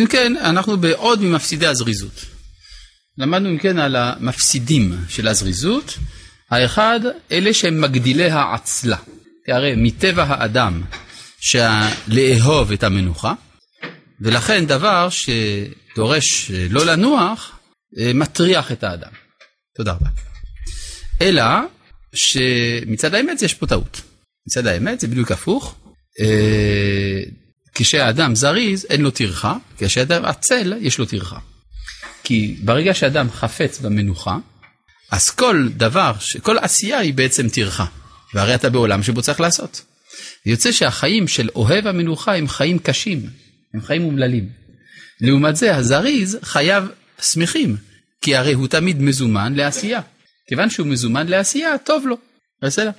אם כן, אנחנו בעוד ממפסידי הזריזות. למדנו אם כן על המפסידים של הזריזות. האחד, אלה שהם מגדילי העצלה. הרי מטבע האדם לאהוב את המנוחה, ולכן דבר שדורש לא לנוח, אה, מטריח את האדם. תודה רבה. אלא שמצד האמת יש פה טעות. מצד האמת זה בדיוק הפוך. כשהאדם זריז אין לו טרחה, כשהאדם עצל יש לו טרחה. כי ברגע שאדם חפץ במנוחה, אז כל דבר, כל עשייה היא בעצם טרחה. והרי אתה בעולם שבו צריך לעשות. יוצא שהחיים של אוהב המנוחה הם חיים קשים, הם חיים אומללים. לעומת זה הזריז חייו שמחים, כי הרי הוא תמיד מזומן לעשייה. כיוון שהוא מזומן לעשייה, טוב לו. בסדר?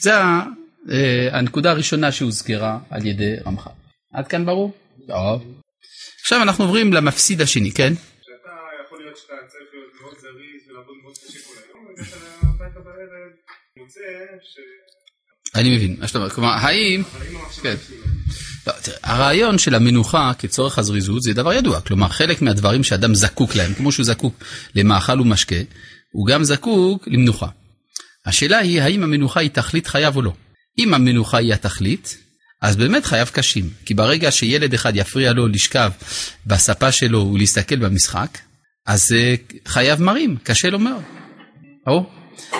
זה אה, הנקודה הראשונה שהוזכרה על ידי רמח"ל. עד כאן ברור? טוב. עכשיו אנחנו עוברים למפסיד השני, כן? שאתה יכול להיות שאתה צריך להיות מאוד זריז ולעבוד מאוד קשה כל היום, ואתה באת בערב, מוצא ש... אני מבין, מה שאתה אומר, כלומר, האם... כן. לא, תראה, הרעיון של המנוחה כצורך הזריזות זה דבר ידוע, כלומר חלק מהדברים שאדם זקוק להם, כמו שהוא זקוק למאכל ומשקה, הוא גם זקוק למנוחה. השאלה היא האם המנוחה היא תכלית חייו או לא. אם המנוחה היא התכלית, אז באמת חייו קשים, כי ברגע שילד אחד יפריע לו לשכב בספה שלו ולהסתכל במשחק, אז אה, חייו מרים, קשה לו מאוד. או?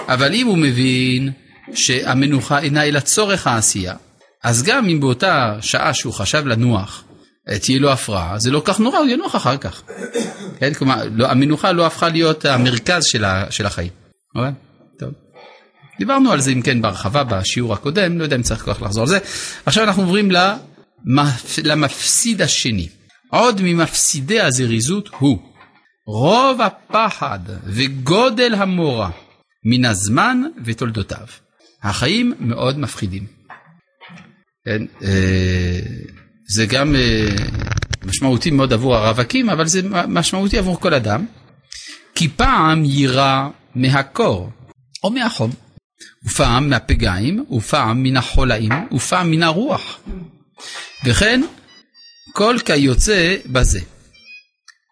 אבל אם הוא מבין שהמנוחה אינה אלא צורך העשייה, אז גם אם באותה שעה שהוא חשב לנוח, אה, תהיה לו הפרעה, זה לא כך נורא, הוא ינוח אחר כך. כן? כלומר, לא, המנוחה לא הפכה להיות המרכז של, ה, של החיים. אוקיי? דיברנו על זה אם כן בהרחבה בשיעור הקודם, לא יודע אם צריך כל כך לחזור על זה. עכשיו אנחנו עוברים למפ... למפסיד השני. עוד ממפסידי הזריזות הוא רוב הפחד וגודל המורא מן הזמן ותולדותיו. החיים מאוד מפחידים. כן, אה, זה גם אה, משמעותי מאוד עבור הרווקים, אבל זה משמעותי עבור כל אדם. כי פעם יירא מהקור או מהחום, ופעם מהפגעים, ופעם מן החולאים, ופעם מן הרוח. וכן, כל כיוצא בזה.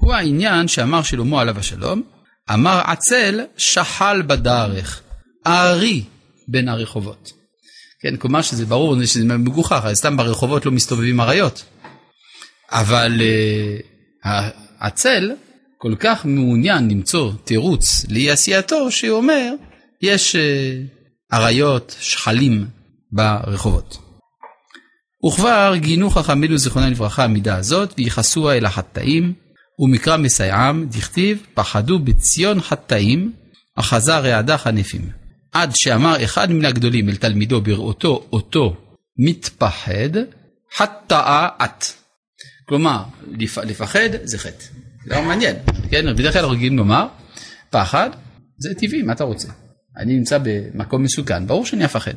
הוא העניין שאמר שלמה עליו השלום, אמר עצל שחל בדרך, הארי בין הרחובות. כן, כלומר שזה ברור שזה מגוחך, סתם ברחובות לא מסתובבים אריות. אבל uh, העצל כל כך מעוניין למצוא תירוץ לאי עשייתו, שהוא אומר, יש uh, אריות, שחלים ברחובות. וכבר גינו חכמינו זיכרונם לברכה המידה הזאת, וייחסוה אל החטאים, ומקרא מסייעם, דכתיב, פחדו בציון חטאים, אחזה רעדה חנפים. עד שאמר אחד מן הגדולים אל תלמידו בראותו אותו מתפחד, חטאה את. כלומר, לפחד זה חטא. זה לא מעניין, כן? בדרך כלל רגילים לומר, פחד זה טבעי, מה אתה רוצה? אני נמצא במקום מסוכן, ברור שאני אפחד.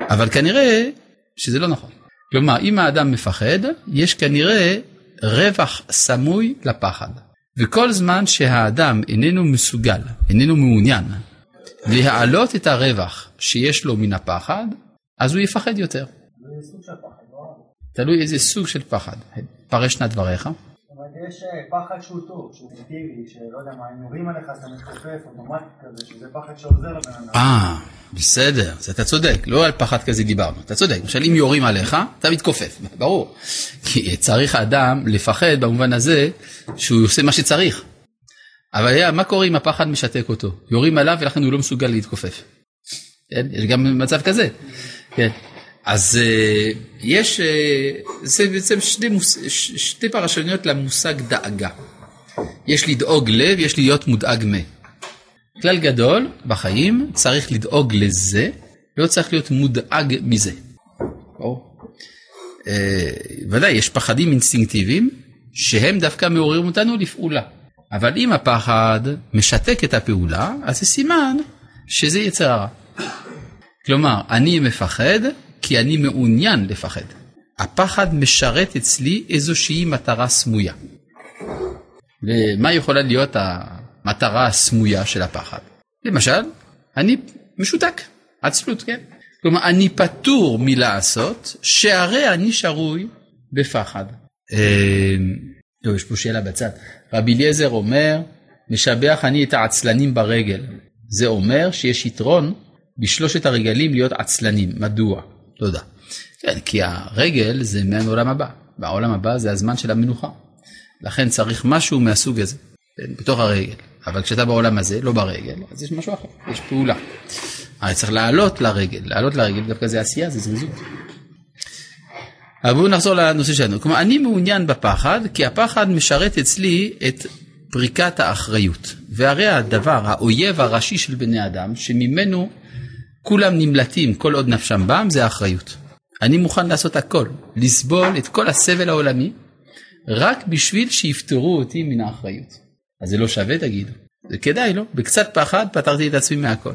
אבל כנראה שזה לא נכון. כלומר, אם האדם מפחד, יש כנראה רווח סמוי לפחד. וכל זמן שהאדם איננו מסוגל, איננו מעוניין להעלות את הרווח שיש לו מן הפחד, אז הוא יפחד יותר. תלוי איזה סוג של פחד. פרש נא דבריך. יש אה, פחד שהוא טוב, שהוא פיקטיבי, שלא יודע מה, אם יורים עליך אתה מתכופף אוטומטית כזה, שזה פחד שעוזר לבן אדם. אה, בסדר, אז אתה צודק, לא על פחד כזה דיברנו, אתה צודק, למשל אם יורים עליך, אתה מתכופף, ברור. כי צריך האדם לפחד במובן הזה שהוא עושה מה שצריך. אבל מה קורה אם הפחד משתק אותו? יורים עליו ולכן הוא לא מסוגל להתכופף. כן? יש גם מצב כזה. כן. אז uh, יש, uh, זה בעצם שתי, מוס, שתי פרשניות למושג דאגה. יש לדאוג לב, יש להיות מודאג מ. כלל גדול בחיים צריך לדאוג לזה, לא צריך להיות מודאג מזה. ברור. Uh, ודאי, יש פחדים אינסטינקטיביים שהם דווקא מעוררים אותנו לפעולה. אבל אם הפחד משתק את הפעולה, אז זה סימן שזה יצר הרע. כלומר, אני מפחד כי אני מעוניין לפחד. הפחד משרת אצלי איזושהי מטרה סמויה. ומה יכולה להיות המטרה הסמויה של הפחד? למשל, אני משותק, עצלות, כן? כלומר, אני פטור מלעשות, שהרי אני שרוי בפחד. לא, יש פה שאלה בצד. רבי אליעזר אומר, משבח אני את העצלנים ברגל. זה אומר שיש יתרון בשלושת הרגלים להיות עצלנים. מדוע? לא יודע. כן, כי הרגל זה מעולם הבא. והעולם הבא זה הזמן של המנוחה. לכן צריך משהו מהסוג הזה, כן, בתוך הרגל. אבל כשאתה בעולם הזה, לא ברגל, אז יש משהו אחר, יש פעולה. הרי צריך לעלות לרגל, לעלות לרגל דווקא זה עשייה, זה זריזות. אבל בואו נחזור לנושא שלנו. כלומר, אני מעוניין בפחד, כי הפחד משרת אצלי את פריקת האחריות. והרי הדבר, האויב הראשי של בני אדם, שממנו כולם נמלטים כל עוד נפשם בם, זה האחריות. אני מוכן לעשות הכל, לסבול את כל הסבל העולמי, רק בשביל שיפטרו אותי מן האחריות. אז זה לא שווה תגידו, זה כדאי לא? בקצת פחד פטרתי את עצמי מהכל.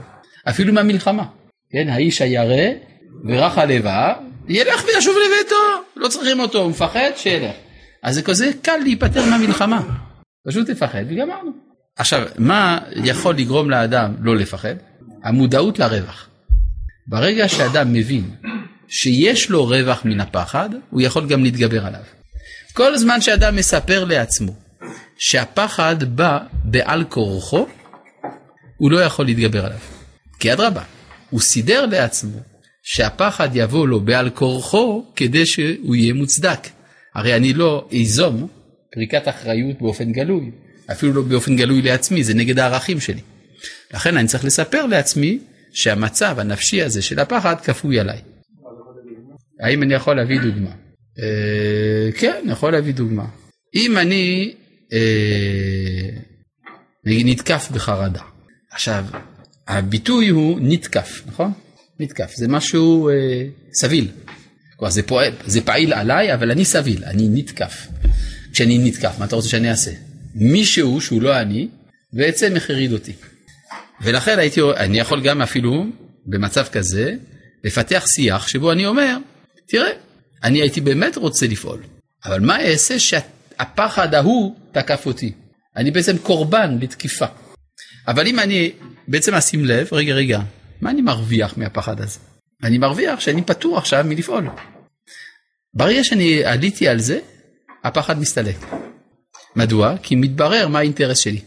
אפילו מהמלחמה. כן, האיש הירא ורך הלבב, ילך וישוב לביתו, לא צריכים אותו, הוא מפחד, שילך. אז זה כזה קל להיפטר מהמלחמה. פשוט תפחד וגמרנו. עכשיו, מה יכול לגרום לאדם לא לפחד? המודעות לרווח. ברגע שאדם מבין שיש לו רווח מן הפחד, הוא יכול גם להתגבר עליו. כל זמן שאדם מספר לעצמו שהפחד בא בעל כורחו, הוא לא יכול להתגבר עליו. כי אדרבה, הוא סידר לעצמו שהפחד יבוא לו בעל כורחו כדי שהוא יהיה מוצדק. הרי אני לא איזום פריקת אחריות באופן גלוי, אפילו לא באופן גלוי לעצמי, זה נגד הערכים שלי. לכן אני צריך לספר לעצמי שהמצב הנפשי הזה של הפחד כפוי עליי. האם אני יכול להביא דוגמה? אה, כן, אני יכול להביא דוגמה. אם אני אה, נתקף בחרדה. עכשיו, הביטוי הוא נתקף, נכון? נתקף, זה משהו אה, סביל. כלומר, זה, פועל, זה פעיל עליי, אבל אני סביל, אני נתקף. כשאני נתקף, מה אתה רוצה שאני אעשה? מישהו שהוא לא אני, בעצם החריד אותי. ולכן הייתי, אני יכול גם אפילו, במצב כזה, לפתח שיח שבו אני אומר, תראה, אני הייתי באמת רוצה לפעול, אבל מה אעשה שהפחד ההוא תקף אותי? אני בעצם קורבן לתקיפה. אבל אם אני בעצם אשים לב, רגע רגע, מה אני מרוויח מהפחד הזה? אני מרוויח שאני פטור עכשיו מלפעול. ברגע שאני עליתי על זה, הפחד מסתלק. מדוע? כי מתברר מה האינטרס שלי.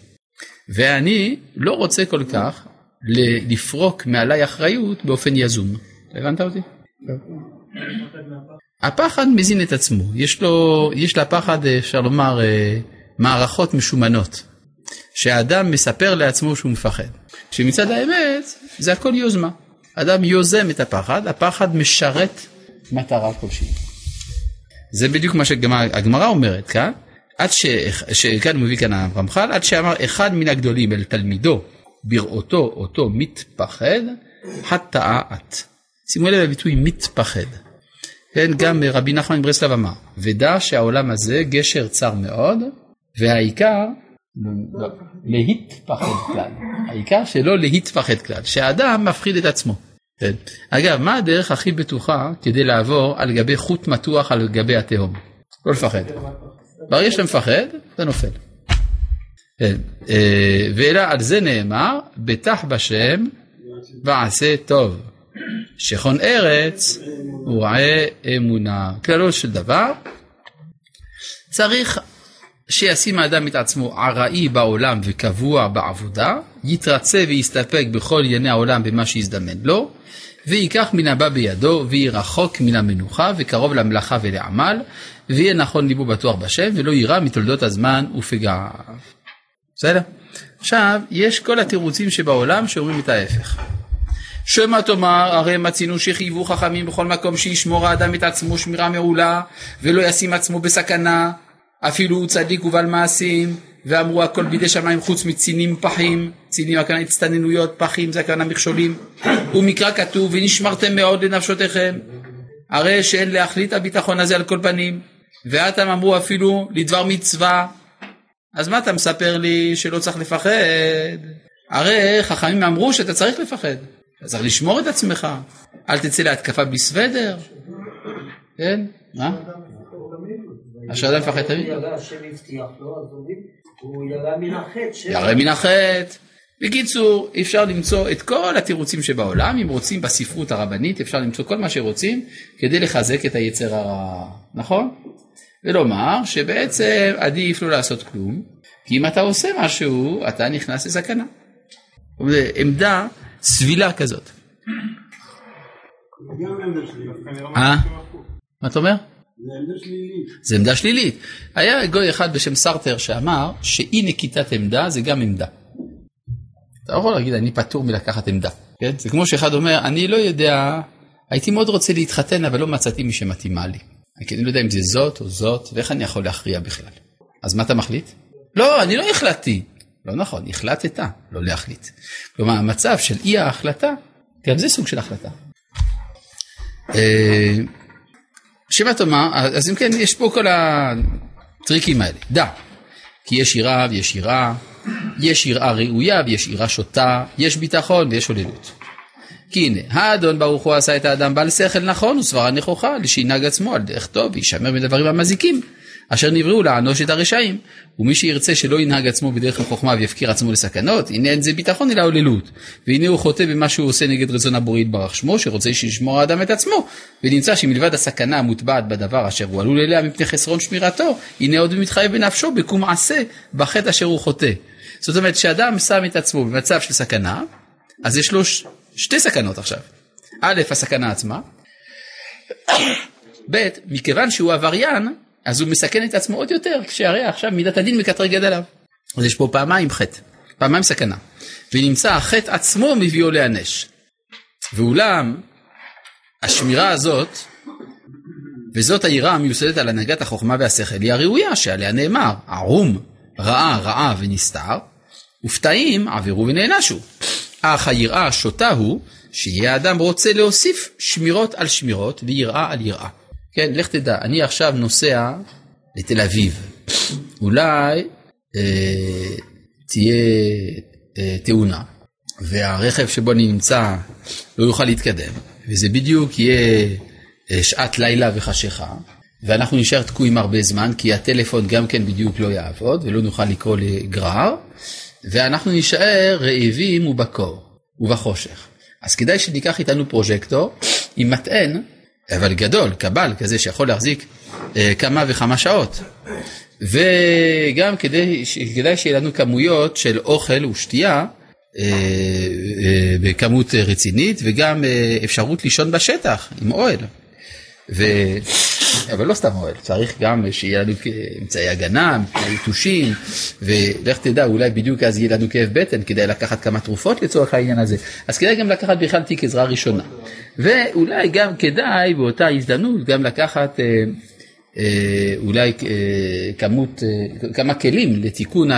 ואני לא רוצה כל כך לפרוק מעליי אחריות באופן יזום. הבנת אותי? הפחד מזין את עצמו, יש, לו, יש לפחד, אפשר לומר, אה, מערכות משומנות, שהאדם מספר לעצמו שהוא מפחד. שמצד האמת זה הכל יוזמה. אדם יוזם את הפחד, הפחד משרת מטרה כלשהי. זה בדיוק מה שהגמרא אומרת כאן, עד ש... שכאן מביא כאן הרמח"ל, עד שאמר אחד מן הגדולים אל תלמידו בראותו אותו מתפחד, הטעה את. שימו לב לביטוי מתפחד. כן, גם רבי נחמן מברסלב אמר, ודע שהעולם הזה גשר צר מאוד, והעיקר להתפחד כלל. העיקר שלא להתפחד כלל, שהאדם מפחיד את עצמו. כן. אגב, מה הדרך הכי בטוחה כדי לעבור על גבי חוט מתוח על גבי התהום? לא לפחד. ברגע שאתה מפחד, אתה נופל. כן. אה, ואלא על זה נאמר, בטח בשם ועשה טוב. שכון ארץ ורעה אמונה. כללו של דבר, צריך שישים האדם את עצמו ארעי בעולם וקבוע בעבודה, יתרצה ויסתפק בכל ענייני העולם במה שיזדמן לו, וייקח מן הבא בידו, ויהי רחוק מן המנוחה, וקרוב למלאכה ולעמל, ויהיה נכון ליבו בטוח בשם, ולא יירא מתולדות הזמן ופגעיו. בסדר? עכשיו, יש כל התירוצים שבעולם שאומרים את ההפך. שמא תאמר, הרי מצינו שחייבו חכמים בכל מקום שישמור האדם את עצמו שמירה מעולה, ולא ישים עצמו בסכנה, אפילו הוא צדיק ובעל מעשים, ואמרו הכל בידי שמיים חוץ מצינים פחים, צינים הכוונה הצטננויות, פחים זה הכוונה מכשולים, ומקרא כתוב ונשמרתם מאוד לנפשותיכם, הרי שאין להחליט הביטחון הזה על כל פנים, ואתם אמרו אפילו לדבר מצווה, אז מה אתה מספר לי שלא צריך לפחד? הרי חכמים אמרו שאתה צריך לפחד, אתה צריך לשמור את עצמך, אל תצא להתקפה בלי סוודר, כן? מה? אשר אדם מפחד תמיד. ירא הוא ירא מן החטא. ירא מן החטא. בקיצור, אפשר למצוא את כל התירוצים שבעולם, אם רוצים בספרות הרבנית, אפשר למצוא כל מה שרוצים כדי לחזק את היצר הרע, נכון? ולומר שבעצם עדיף לא לעשות כלום, כי אם אתה עושה משהו, אתה נכנס לסכנה. עמדה סבילה כזאת. נראה אה? מה אתה אומר? זה עמדה שלילית. זה עמדה שלילית. היה גוי אחד בשם סרטר שאמר שאי נקיטת עמדה זה גם עמדה. אתה לא יכול להגיד אני פטור מלקחת עמדה. כן? זה כמו שאחד אומר אני לא יודע, הייתי מאוד רוצה להתחתן אבל לא מצאתי מי שמתאימה לי. אני לא יודע אם זה זאת או זאת ואיך אני יכול להכריע בכלל. אז מה אתה מחליט? לא, אני לא החלטתי. לא נכון, החלטת לא להחליט. כלומר המצב של אי ההחלטה, גם זה סוג של החלטה. אה, שמא תאמר, אז אם כן, יש פה כל הטריקים האלה. דע, כי יש יראה ויש יראה, יש יראה ראויה ויש יראה שוטה, יש ביטחון ויש הוללות. כי הנה, האדון ברוך הוא עשה את האדם בעל שכל נכון וסברה נכוחה, לשינהג עצמו על דרך טוב וישמר מדברים המזיקים, אשר נבראו לענוש את הרשעים. ומי שירצה שלא ינהג עצמו בדרך החוכמה ויפקיר עצמו לסכנות, הנה אין זה ביטחון אלא הוללות. והנה הוא חוטא במה שהוא עושה נגד רצון הבורא יתברך שמו, שרוצה שישמור האדם את עצמו. ונמצא שמלבד הסכנה המוטבעת בדבר אשר הוא עלול אליה מפני חסרון שמירתו, הנה עוד מתחייב בנפשו בקום מעשה בחטא אשר הוא חוטא. זאת אומרת, כשאדם שם את עצמו במצב של סכנה, אז יש לו. שתי סכנות עכשיו. א', הסכנה עצמה, ב', מכיוון שהוא עבריין, אז הוא מסכן את עצמו עוד יותר, כשהרי עכשיו מידת הדין מקטרג עליו. אז יש פה פעמיים חטא, פעמיים סכנה. ונמצא החטא עצמו מביאו להיענש. ואולם, השמירה הזאת, וזאת היראה המיוסדת על הנהגת החוכמה והשכל, היא הראויה שעליה נאמר, ערום, רעה, רעה ונסתר, ופתאים עבירו ונענשו. אך היראה השוטה הוא שיהיה האדם רוצה להוסיף שמירות על שמירות ויראה על יראה. כן, לך תדע, אני עכשיו נוסע לתל אביב, אולי אה, תהיה אה, תאונה, והרכב שבו אני נמצא לא יוכל להתקדם, וזה בדיוק יהיה אה, שעת לילה וחשיכה, ואנחנו נשאר תקועים הרבה זמן, כי הטלפון גם כן בדיוק לא יעבוד, ולא נוכל לקרוא לגרר, ואנחנו נישאר רעבים ובקור, ובחושך. אז כדאי שניקח איתנו פרוז'קטור עם מטען, אבל גדול, קבל כזה שיכול להחזיק אה, כמה וכמה שעות. וגם כדי, כדאי שיהיה לנו כמויות של אוכל ושתייה אה, אה, בכמות רצינית, וגם אה, אפשרות לישון בשטח עם אוהל. ו... אבל לא סתם אוהל, צריך גם שיהיה לנו אמצעי הגנה, יתושים, ולך תדע, אולי בדיוק אז יהיה לנו כאב בטן, כדאי לקחת כמה תרופות לצורך העניין הזה. אז כדאי גם לקחת בכלל תיק עזרה ראשונה. ואולי גם כדאי באותה הזדמנות גם לקחת אה, אה, אולי אה, כמות, אה, כמה כלים לתיקון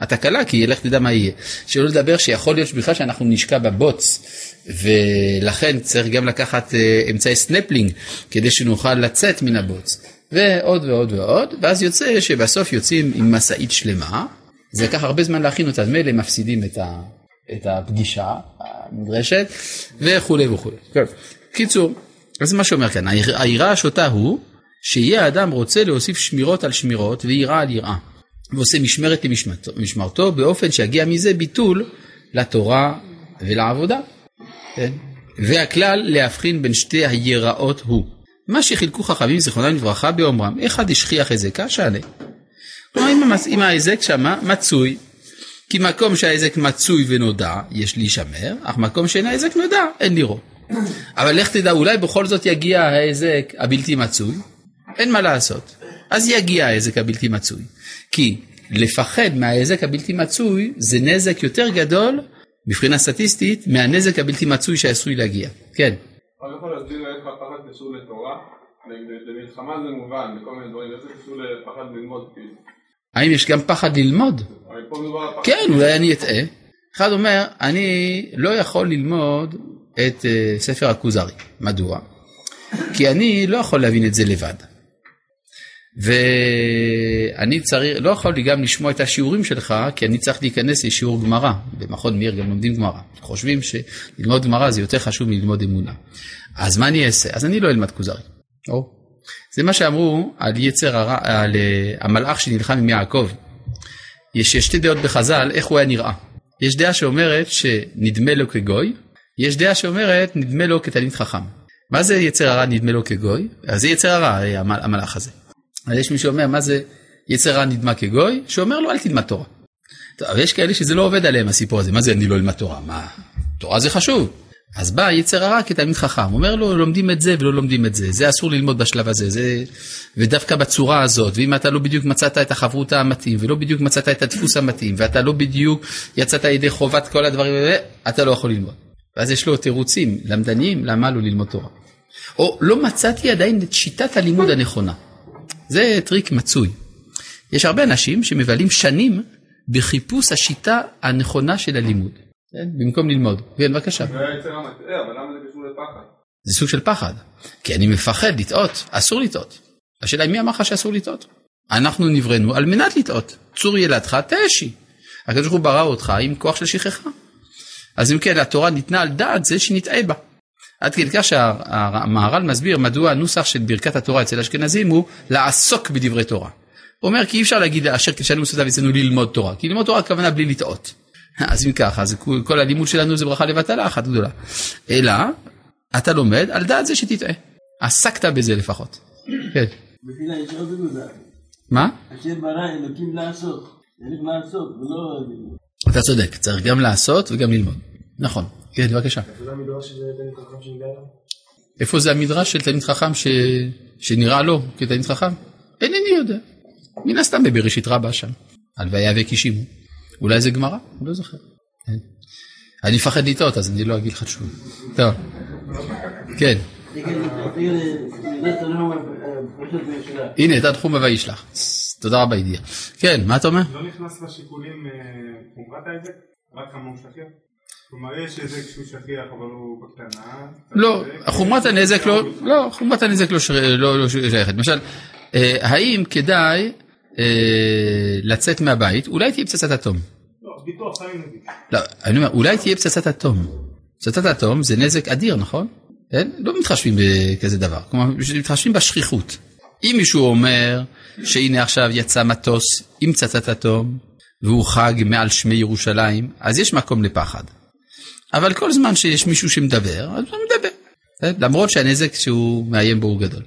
התקלה, כי לך תדע מה יהיה. שלא לדבר שיכול להיות בכלל שאנחנו נשקע בבוץ, ולכן צריך גם לקחת אה, אמצעי סנפלינג כדי שנוכל לצאת מן הבוץ. ועוד ועוד ועוד, ואז יוצא שבסוף יוצאים עם משאית שלמה, זה לקח הרבה זמן להכין אותה, מילא מפסידים את, ה, את הפגישה הנדרשת, וכולי וכולי. טוב, קיצור, אז מה שאומר כאן, היראה השוטה הוא שיהיה האדם רוצה להוסיף שמירות על שמירות ויראה על יראה, ועושה משמרת למשמרתו באופן שיגיע מזה ביטול לתורה ולעבודה. כן? והכלל להבחין בין שתי היראות הוא. מה שחילקו חכמים זיכרונם לברכה באומרם, אחד השכיח היזקה שעלה. כלומר. אם ההיזק שמה מצוי, כי מקום שההיזק מצוי ונודע יש להישמר, אך מקום שאין ההיזק נודע אין לראות. אבל לך תדע אולי בכל זאת יגיע ההיזק הבלתי מצוי, אין מה לעשות. אז יגיע ההיזק הבלתי מצוי. כי לפחד מההיזק הבלתי מצוי זה נזק יותר גדול מבחינה סטטיסטית מהנזק הבלתי מצוי שעשוי להגיע. כן. אני יכול להסביר איך הפחד קשור לתורה? במלחמה זה מובן, בכל מיני דברים, איך זה קשור לפחד ללמוד? האם יש גם פחד ללמוד? כן, אולי אני אטעה. אחד אומר, אני לא יכול ללמוד את uh, ספר הכוזרי. מדוע? כי אני לא יכול להבין את זה לבד. ואני צריך, לא יכול לי גם לשמוע את השיעורים שלך, כי אני צריך להיכנס לשיעור גמרא. במכון מאיר גם לומדים גמרא. חושבים שללמוד גמרא זה יותר חשוב מללמוד אמונה. אז מה אני אעשה? אז אני לא אלמד כוזרי. או. זה מה שאמרו על יצר הרע, על uh, המלאך שנלחם עם יעקב. יש שתי דעות בחז"ל איך הוא היה נראה. יש דעה שאומרת שנדמה לו כגוי, יש דעה שאומרת נדמה לו כתלמיד חכם. מה זה יצר הרע נדמה לו כגוי? אז זה יצר הרע המלאך הזה. יש מי שאומר, מה זה יצר רע נדמה כגוי? שאומר לו, אל תלמד תורה. טוב, יש כאלה שזה לא עובד עליהם הסיפור הזה, מה זה אני לא אלמד תורה? מה? תורה זה חשוב. אז בא יצר הרע כתלמיד חכם, אומר לו לומדים את זה ולא לומדים את זה, זה אסור ללמוד בשלב הזה, זה... ודווקא בצורה הזאת, ואם אתה לא בדיוק מצאת את החברותה המתאים, ולא בדיוק מצאת את הדפוס המתאים, ואתה לא בדיוק יצאת ידי חובת כל הדברים האלה, אתה לא יכול ללמוד. ואז יש לו תירוצים למדניים למה לא ללמוד תורה. או לא מצאתי עדיין את שיטת הלימוד הנכונה. זה טריק מצוי. יש הרבה אנשים שמבלים שנים בחיפוש השיטה הנכונה של הלימוד, כן? במקום ללמוד. כן, בבקשה. זה היה יצר המטעה, אבל למה זה קשור לפחד? זה סוג של פחד, כי אני מפחד לטעות, אסור לטעות. השאלה היא מי אמר לך שאסור לטעות? אנחנו נבראנו על מנת לטעות. צור ילדך תשי. הקדוש ברוך הוא ברא אותך עם כוח של שכחה. אז אם כן, התורה ניתנה על דעת זה שנטעה בה. עד כדי כך שהמהר"ל מסביר מדוע הנוסח של ברכת התורה אצל האשכנזים הוא לעסוק בדברי תורה. הוא אומר כי אי אפשר להגיד אשר כשאנו מסודר אצלנו ללמוד תורה, כי ללמוד תורה הכוונה בלי לטעות. אז אם ככה, אז כל הלימוד שלנו זה ברכה לבטלה אחת גדולה. אלא, אתה לומד על דעת זה שתטעה. עסקת בזה לפחות. כן. מה? אשר ברא אלוקים לעשות. צריך לעשות ולא... אתה צודק, צריך גם לעשות וגם ללמוד. נכון. כן, בבקשה. איפה זה המדרש של תלמיד חכם ש... שנראה לו כתלמיד חכם? אינני יודע. מן הסתם בבראשית רבה שם. על ויאבק אישימו. אולי זה גמרא? אני לא זוכר. כן. אני מפחד לטעות אז אני לא אגיד לך שוב. טוב. כן. הנה, תד חומה וישלח. תודה רבה ידיעה. כן, מה אתה אומר? לא נכנס לשיקולים אה, חומרת ההיזק? רק כמה הוא שכיח? כלומר יש היזק שהוא שכיח אבל הוא בקטנה. לא, חומרת הנזק לא, לא, חומרת הנזק לא לא לא שייכת. למשל, אה, האם כדאי אה, לצאת מהבית? אולי תהיה פצצת אטום. לא, ביטוח חיים נגיד. לא, אני אומר, אולי תהיה פצצת אטום. פצצת אטום זה נזק אדיר, נכון? כן? לא מתחשבים בכזה דבר, כלומר, מתחשבים בשכיחות. אם מישהו אומר שהנה עכשיו יצא מטוס עם פצצת אטום והוא חג מעל שמי ירושלים, אז יש מקום לפחד. אבל כל זמן שיש מישהו שמדבר, אז הוא מדבר. כן? למרות שהנזק שהוא מאיים בו הוא גדול.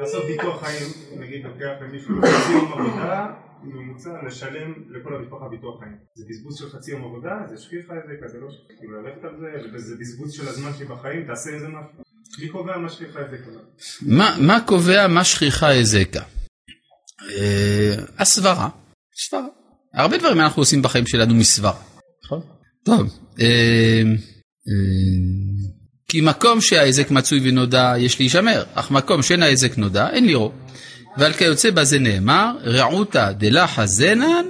לעשות ביטוח חיים, נגיד לוקח למישהו חצי יום עבודה ממוצע לשלם לכל המשפחה ביטוח חיים. זה בזבוז של חצי יום עבודה, זה שכיח ההיזק, אז זה לא שכיח. כאילו ללכת על זה, וזה בזבוז של הזמן שלי בחיים, תעשה איזה משהו. מי קובע מה שכיח ההיזק הזה? מה, קובע מה שכיחה הזקה? אה, הסברה. סברה. הרבה דברים אנחנו עושים בחיים שלנו מסברה. נכון? טוב. אה, אה, כי מקום שההיזק מצוי ונודע יש להישמר, אך מקום שאין ההיזק נודע אין לראות. ועל כיוצא בזה נאמר, רעותא דלא חזנן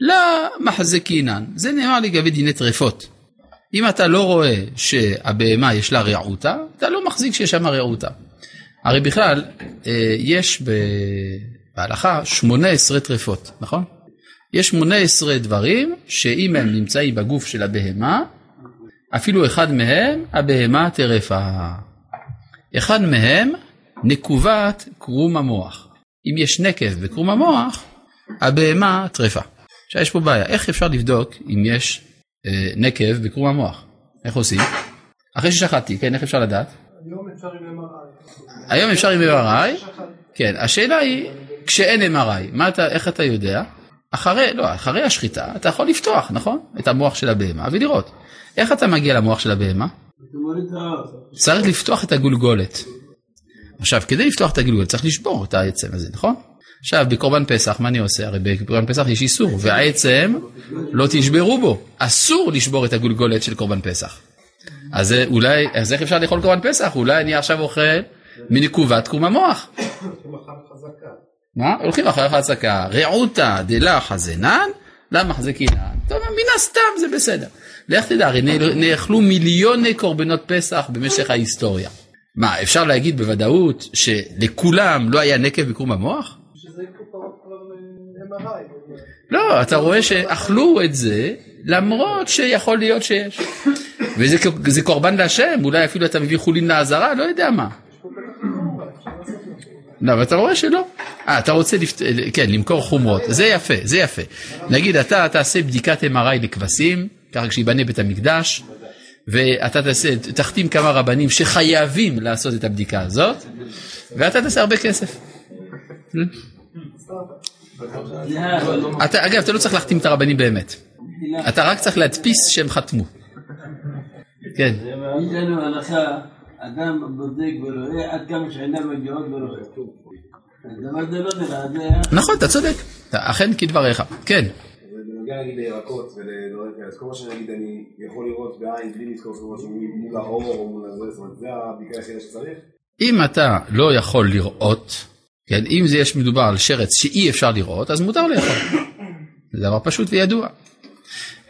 לה מחזקינן. זה נאמר לגבי דיני טרפות. אם אתה לא רואה שהבהמה יש לה רעותה, אתה לא מחזיק שיש שם רעותה. הרי בכלל, אה, יש בהלכה 18 טרפות, נכון? יש 18 דברים שאם הם נמצאים בגוף של הבהמה, אפילו אחד מהם, הבהמה טרפה. אחד מהם, נקובת קרום המוח. אם יש נקב בקרום המוח, הבהמה טרפה. עכשיו יש פה בעיה, איך אפשר לבדוק אם יש אה, נקב בקרום המוח? איך עושים? אחרי ששחטתי, כן, איך אפשר לדעת? היום אפשר עם MRI. היום אפשר עם MRI, כן, השאלה היא, כשאין MRI, מה אתה, איך אתה יודע? אחרי, לא, אחרי השחיטה אתה יכול לפתוח, נכון? את המוח של הבהמה ולראות. איך אתה מגיע למוח של הבהמה? צריך לפתוח את הגולגולת. עכשיו, כדי לפתוח את הגולגולת צריך לשבור את העצם הזה, נכון? עכשיו, בקורבן פסח, מה אני עושה? הרי בקורבן פסח יש איסור, והעצם לא תשברו בו. אסור לשבור את הגולגולת של קורבן פסח. אז אולי, אז איך אפשר לאכול קורבן פסח? אולי אני עכשיו אוכל מנקובת קרום המוח. מה? הולכים אחרי חזקה, רעותא דלה חזנן, למה חזקינן? טוב, מן הסתם זה בסדר. לך תדע, הרי נאכלו מיליוני קורבנות פסח במשך ההיסטוריה. מה, אפשר להגיד בוודאות שלכולם לא היה נקב בקרום המוח? MRI. לא, אתה רואה שאכלו את זה למרות שיכול להיות שיש. וזה קורבן להשם, אולי אפילו אתה מביא חולין לעזרה, לא יודע מה. לא, אבל אתה רואה שלא. אה, אתה רוצה, לפת... כן, למכור חומרות, זה יפה, זה יפה. נגיד, אתה תעשה בדיקת MRI לכבשים, ככה כשיבנה בית המקדש, ואתה תעשה, תחתים כמה רבנים שחייבים לעשות את הבדיקה הזאת, ואתה תעשה הרבה כסף. אתה, אגב, אתה לא צריך להחתים את הרבנים באמת. אתה רק צריך להדפיס שהם חתמו. כן. אדם בודק ורואה עד כמה שעיניו מגיעות ורואה. לא נראה, זה... נכון, אתה צודק. אכן כדבריך. כן. בנוגע נגיד לירקות ולדברים כאלה, אז כל מה שנגיד אני יכול לראות בעין בלי לתקוף משהו מול האור או מול הזה, זאת אומרת זה הבדיקה היחידה שצריך? אם אתה לא יכול לראות, כן, אם זה יש מדובר על שרץ שאי אפשר לראות, אז מותר לאכול. זה דבר פשוט וידוע.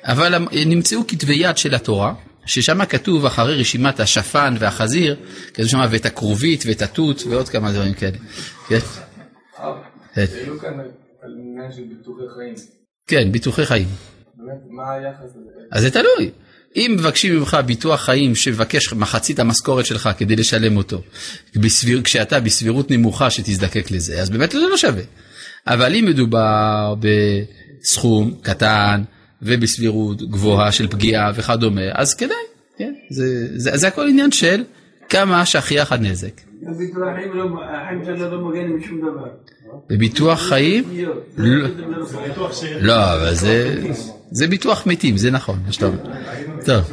אבל נמצאו כתבי יד של התורה, ששם כתוב אחרי רשימת השפן והחזיר, כתוב שם ואת הכרובית ואת התות ועוד כמה דברים כאלה. כן, כן. העלו כאן על עניין של ביטוחי חיים. כן, ביטוחי חיים. באמת, מה היחס לזה? אז זה תלוי. אם מבקשים ממך ביטוח חיים שמבקש מחצית המשכורת שלך כדי לשלם אותו, בסביר, כשאתה בסבירות נמוכה שתזדקק לזה, אז באמת זה לא שווה. אבל אם מדובר בסכום קטן ובסבירות גבוהה של פגיעה וכדומה, אז כדאי, כן? זה, זה, זה הכל עניין של כמה שכיח הנזק. בביטוח חיים, לא, אבל זה, זה ביטוח מתים, זה נכון, מה שאתה אומר. טוב.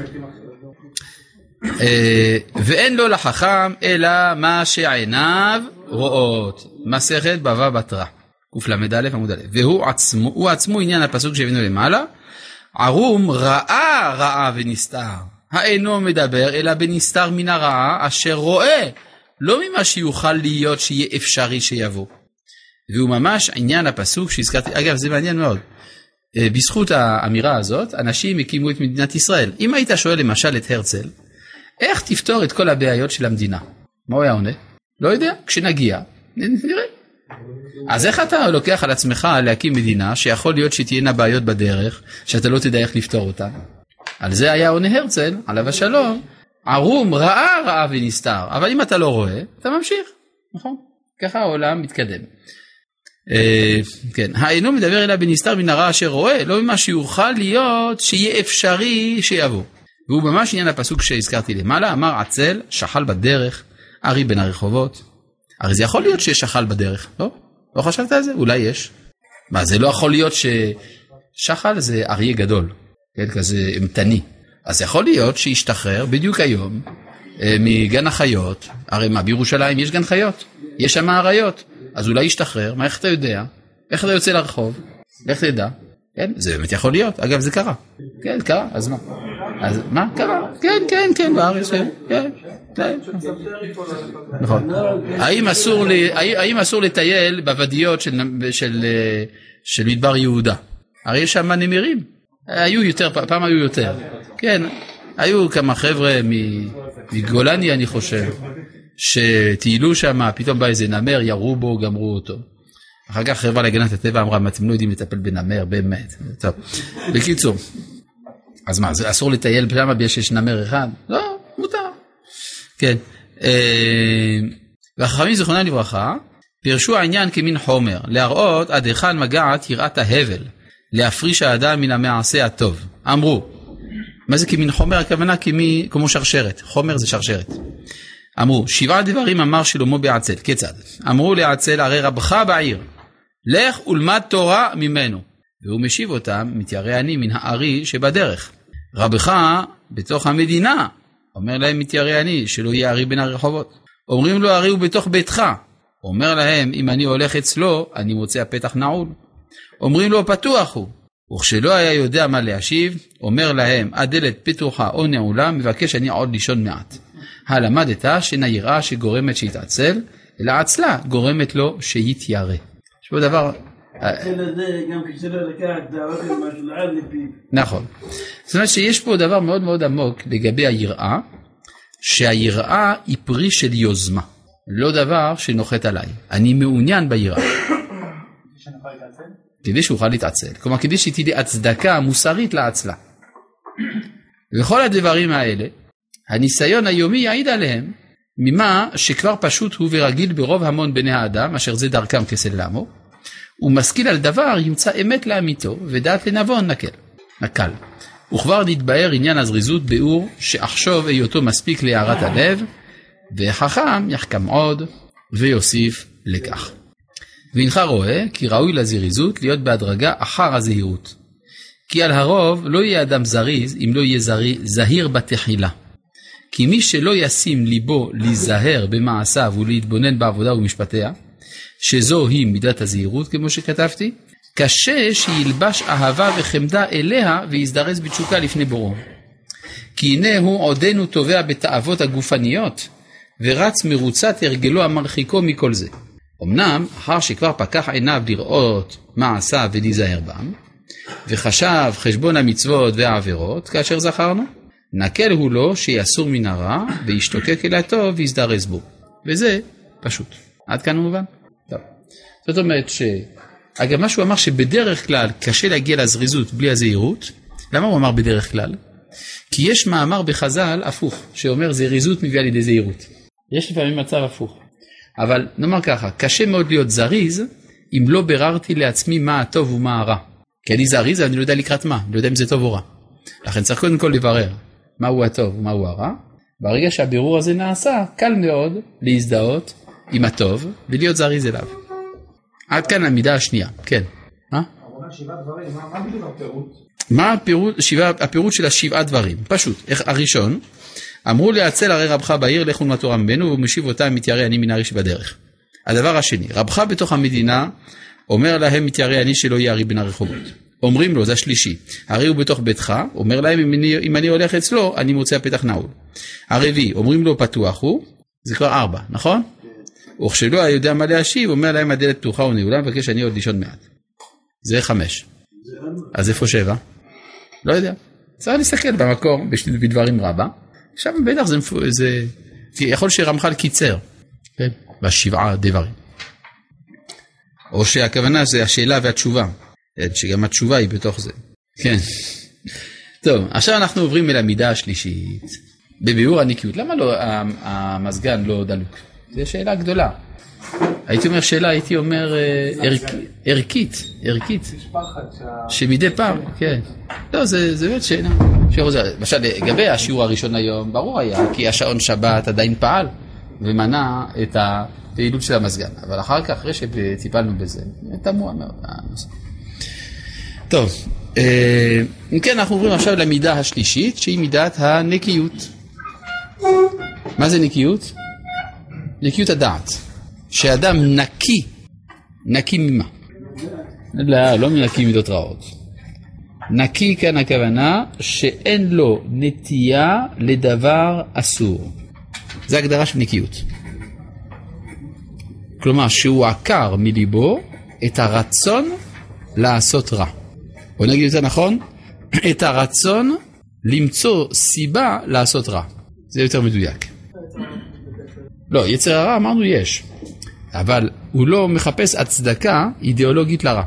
אה, ואין לו לחכם אלא מה שעיניו רואות. מסכת בבא בתרא, קל"א עמוד א', והוא עצמו, הוא עצמו עניין הפסוק שהבאנו למעלה, ערום ראה רעה ונסתר, האינו מדבר אלא בנסתר מן הרעה אשר רואה, לא ממה שיוכל להיות שיהיה אפשרי שיבוא. והוא ממש עניין הפסוק שהזכרתי, אגב זה מעניין מאוד, אה, בזכות האמירה הזאת אנשים הקימו את מדינת ישראל. אם היית שואל למשל את הרצל, איך תפתור את כל הבעיות של המדינה? מה הוא היה עונה? לא יודע, כשנגיע, נראה. אז איך אתה לוקח על עצמך להקים מדינה שיכול להיות שתהיינה בעיות בדרך, שאתה לא תדע איך לפתור אותן? על זה היה עונה הרצל, עליו השלום, ערום ראה ראה ונסתר, אבל אם אתה לא רואה, אתה ממשיך, נכון? ככה העולם מתקדם. אה, כן, האינו מדבר אלא בנסתר מן הרע אשר רואה, לא ממה שיוכל להיות שיהיה אפשרי שיבוא. והוא ממש עניין הפסוק שהזכרתי למעלה, אמר עצל, שחל בדרך, ארי בין הרחובות. הרי זה יכול להיות שיש שחל בדרך, לא? לא חשבת על זה? אולי יש. מה, זה לא יכול להיות ששחל זה אריה גדול, כן, כזה אימתני. אז יכול להיות שישתחרר בדיוק היום אה, מגן החיות, הרי מה, בירושלים יש גן חיות, יש שם אריות, אז אולי ישתחרר, מה, איך אתה יודע? איך אתה יוצא לרחוב? איך תדע? כן, זה באמת יכול להיות, אגב זה קרה. כן, קרה, אז מה? אז מה? קרה, כן, כן, כן, בארץ, כן, כן, כן. נכון. האם אסור, לטייל בוודיות של, מדבר יהודה? הרי יש שם נמרים. היו יותר, פעם היו יותר. כן, היו כמה חבר'ה מגולני אני חושב, שטיילו שם, פתאום בא איזה נמר, ירו בו, גמרו אותו. אחר כך חברה להגנת הטבע אמרה, "מה, אתם לא יודעים לטפל בנמר, באמת. טוב, בקיצור, אז מה, זה אסור לטייל שם בגלל שיש נמר אחד? לא, מותר. כן. אה, והחכמים זיכרונם לברכה, פירשו העניין כמין חומר, להראות עד היכן מגעת יראת ההבל, להפריש האדם מן המעשה הטוב. אמרו, מה זה כמין חומר? הכוונה כמי, כמו שרשרת, חומר זה שרשרת. אמרו, שבעה דברים אמר שלמה בעצל, כיצד? אמרו לעצל, הרי רבך בעיר, לך ולמד תורה ממנו. והוא משיב אותם, מתיירא אני מן הארי שבדרך. רבך בתוך המדינה, אומר להם מתיירא אני, שלא יהיה ארי בין הרחובות. אומרים לו ארי הוא בתוך ביתך. אומר להם, אם אני הולך אצלו, אני מוצא הפתח נעול. אומרים לו פתוח הוא. וכשלא היה יודע מה להשיב, אומר להם, הדלת פתוחה או נעולה, מבקש אני עוד לישון מעט. הלמדת שאינה יראה שגורמת שיתעצל, אלא עצלה גורמת לו שיתיירא. יש פה דבר, לפיו. נכון. זאת אומרת שיש פה דבר מאוד מאוד עמוק לגבי היראה, שהיראה היא פרי של יוזמה, לא דבר שנוחת עליי. אני מעוניין ביראה? כדי שאוכל להתעצל. כלומר, כדי שתהיה לי הצדקה מוסרית לעצלה. וכל הדברים האלה, הניסיון היומי יעיד עליהם ממה שכבר פשוט הוא ורגיל ברוב המון בני האדם, אשר זה דרכם כסלמו, ומשכיל על דבר ימצא אמת לאמיתו, ודעת לנבון נקל. נקל. וכבר נתבהר עניין הזריזות ביאור שאחשוב היותו מספיק להערת הלב, וחכם יחכם עוד ויוסיף לכך. והנך רואה כי ראוי לזריזות להיות בהדרגה אחר הזהירות. כי על הרוב לא יהיה אדם זריז אם לא יהיה זרי, זהיר בתחילה. כי מי שלא ישים ליבו להיזהר במעשיו ולהתבונן בעבודה ובמשפטיה, שזו היא מידת הזהירות כמו שכתבתי, קשה שילבש אהבה וחמדה אליה ויזדרז בתשוקה לפני בוראו. כי הנה הוא עודנו תובע בתאוות הגופניות, ורץ מרוצת הרגלו המרחיקו מכל זה. אמנם, אחר שכבר פקח עיניו לראות מה עשה ולהיזהר בם, וחשב חשבון המצוות והעבירות, כאשר זכרנו, נקל הוא לו שיסור מן הרע, וישתוקק אל הטוב ויזדרז בו. וזה פשוט. עד כאן מובן? זאת אומרת ש... אגב, מה שהוא אמר שבדרך כלל קשה להגיע לזריזות בלי הזהירות, למה הוא אמר בדרך כלל? כי יש מאמר בחז"ל הפוך, שאומר זריזות מביאה לידי זהירות. יש לפעמים מצב הפוך. אבל נאמר ככה, קשה מאוד להיות זריז אם לא ביררתי לעצמי מה הטוב ומה הרע. כי אני זריז ואני לא יודע לקראת מה, אני לא יודע אם זה טוב או רע. לכן צריך קודם כל לברר מהו הטוב ומהו הרע. ברגע שהבירור הזה נעשה, קל מאוד להזדהות עם הטוב ולהיות זריז אליו. עד כאן המידה השנייה, כן. מה? מה הפירוט? מה הפירוט, של השבעה דברים? פשוט. הראשון, אמרו להצל הרי רבך בעיר לכו נא תורה ממנו והוא משיב אותם מתיירא אני מן האריש בדרך. הדבר השני, רבך בתוך המדינה אומר להם מתיירא אני שלא יהיה ארי בין הרחובות. אומרים לו, זה השלישי, הרי הוא בתוך ביתך, אומר להם אם אני, אם אני הולך אצלו אני מוצא הפתח נעול. הרביעי, אומרים לו פתוח הוא, זה כבר ארבע, נכון? וכשלא היה יודע מה להשיב, אומר להם הדלת פתוחה ונעולה, מבקש אני עוד לישון מעט. זה חמש. אז איפה שבע? לא יודע. צריך להסתכל במקור, בדברים רבה. שם בטח זה, זה... יכול שרמח"ל קיצר, כן? בשבעה דברים. או שהכוונה זה השאלה והתשובה, כן? שגם התשובה היא בתוך זה. כן. טוב, עכשיו אנחנו עוברים אל המידה השלישית. בביאור הנקיות. למה לא המזגן לא דלוק? זו שאלה גדולה. הייתי אומר שאלה, הייתי אומר אה, ערכ- ערכית, ערכית. שמדי פעם, כן. לא, זה באמת שאלה. למשל, לגבי השיעור הראשון היום, ברור היה, כי השעון שבת עדיין פעל, ומנע את הפעילות של המזגן. אבל אחר כך, אחרי שטיפלנו בזה, תמוה מאוד. הנושא. טוב, אה, אם כן, אנחנו עוברים עכשיו למידה השלישית, שהיא מידת הנקיות. מה זה נקיות? נקיות הדעת. שאדם נקי, נקי ממה? לא, לא מנקי מידות רעות. נקי כאן הכוונה שאין לו נטייה לדבר אסור. זה הגדרה של נקיות. כלומר שהוא עקר מליבו את הרצון לעשות רע. בוא נגיד יותר נכון, את הרצון למצוא סיבה לעשות רע. זה יותר מדויק. לא, יצר הרע אמרנו יש, אבל הוא לא מחפש הצדקה אידיאולוגית לרע.